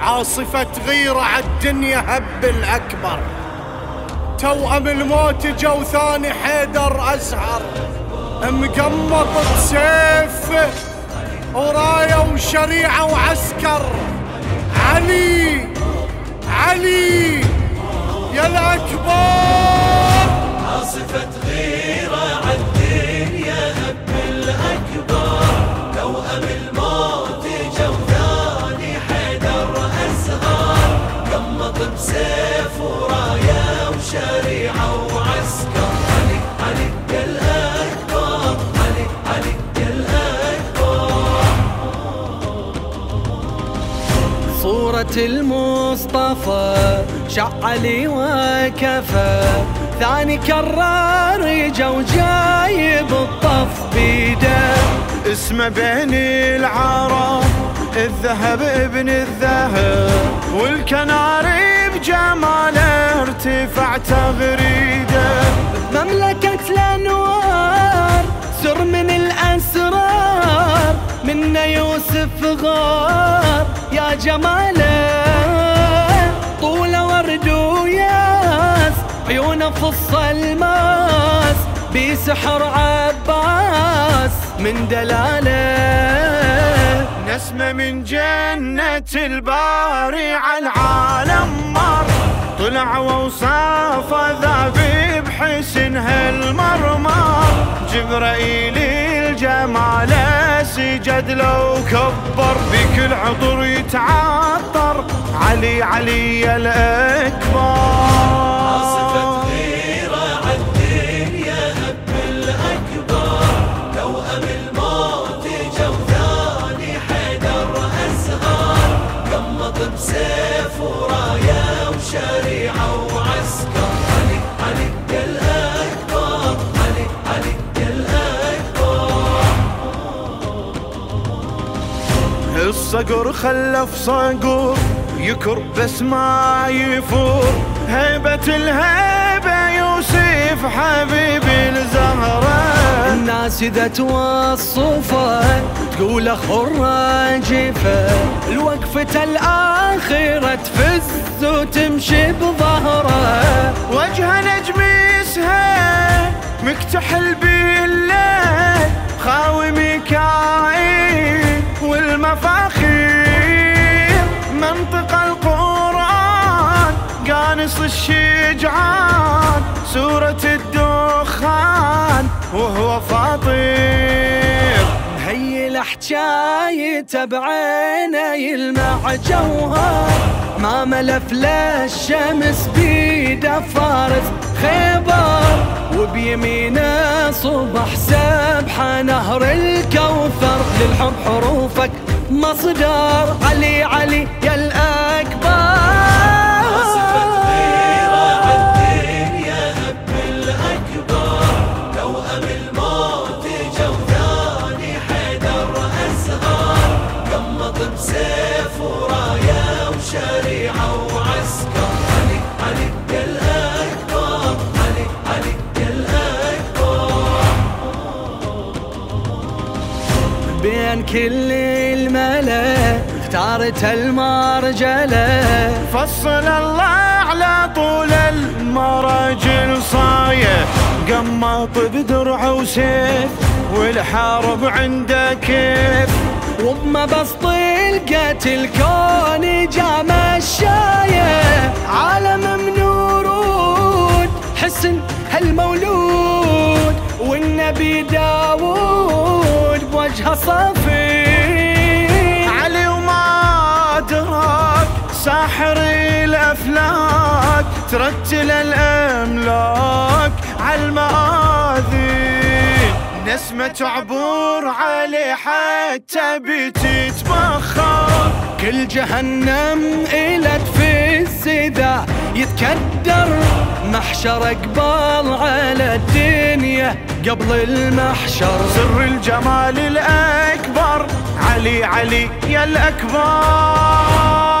عاصفة غيرة عالدنيا هب الأكبر. توأم الموت جو ثاني حيدر أزهر. مقمط بسيف وراية وشريعة وعسكر. علي علي يا الأكبر. عاصفة المصطفى شعلي وكفى. ثاني كرار جو جايب الطف بيده. اسمه بين العرب الذهب ابن الذهب. والكناري بجماله ارتفع تغريده. مملكة الأنوار سر من الأسرار. منا يوسف غار يا جماله فص الماس بسحر عباس من دلالة. نسمة من جنة الباري على العالم مر. طلع ووصاف ذا بحسن هالمرمر جبرائيل الجمال سجد لو كبر. بكل عطر يتعطر. علي علي عاصفة الصقر خلف صقر يكر بس ما يفور. هيبة الهيبة يوسف حبيب الزهرة. الناس إذا توصفه تقول خرة جفة الوقفة الآخرة تفز وتمشي بظهره. وجه نجم يسهل مكتحل بالليل قانص الشجعان سورة الدخان وهو فاطر. هي الحجاية بعينه يلمع جوهر ما ملف لا الشمس بيده فارس خيبر. وبيمينه صبح سبحة نهر الكوثر. للحب حروفك مصدر علي علي بين كل الملأ اختارت المرجله فصل الله على طول المراجل صاية قمط بدرع وسيف والحارب عنده كيف. وبما بسط القتل كوني جا مشاية عالم من ورود حسن هالمولود. والنبي داود بوجهه صافي الافلاك ترتل الأملاك على المآذي. نسمة عبور علي حتى بتتبخر كل جهنم إلت في السدا يتكدر محشر قبال على الدنيا قبل المحشر. سر الجمال الأكبر علي علي يا عاصفة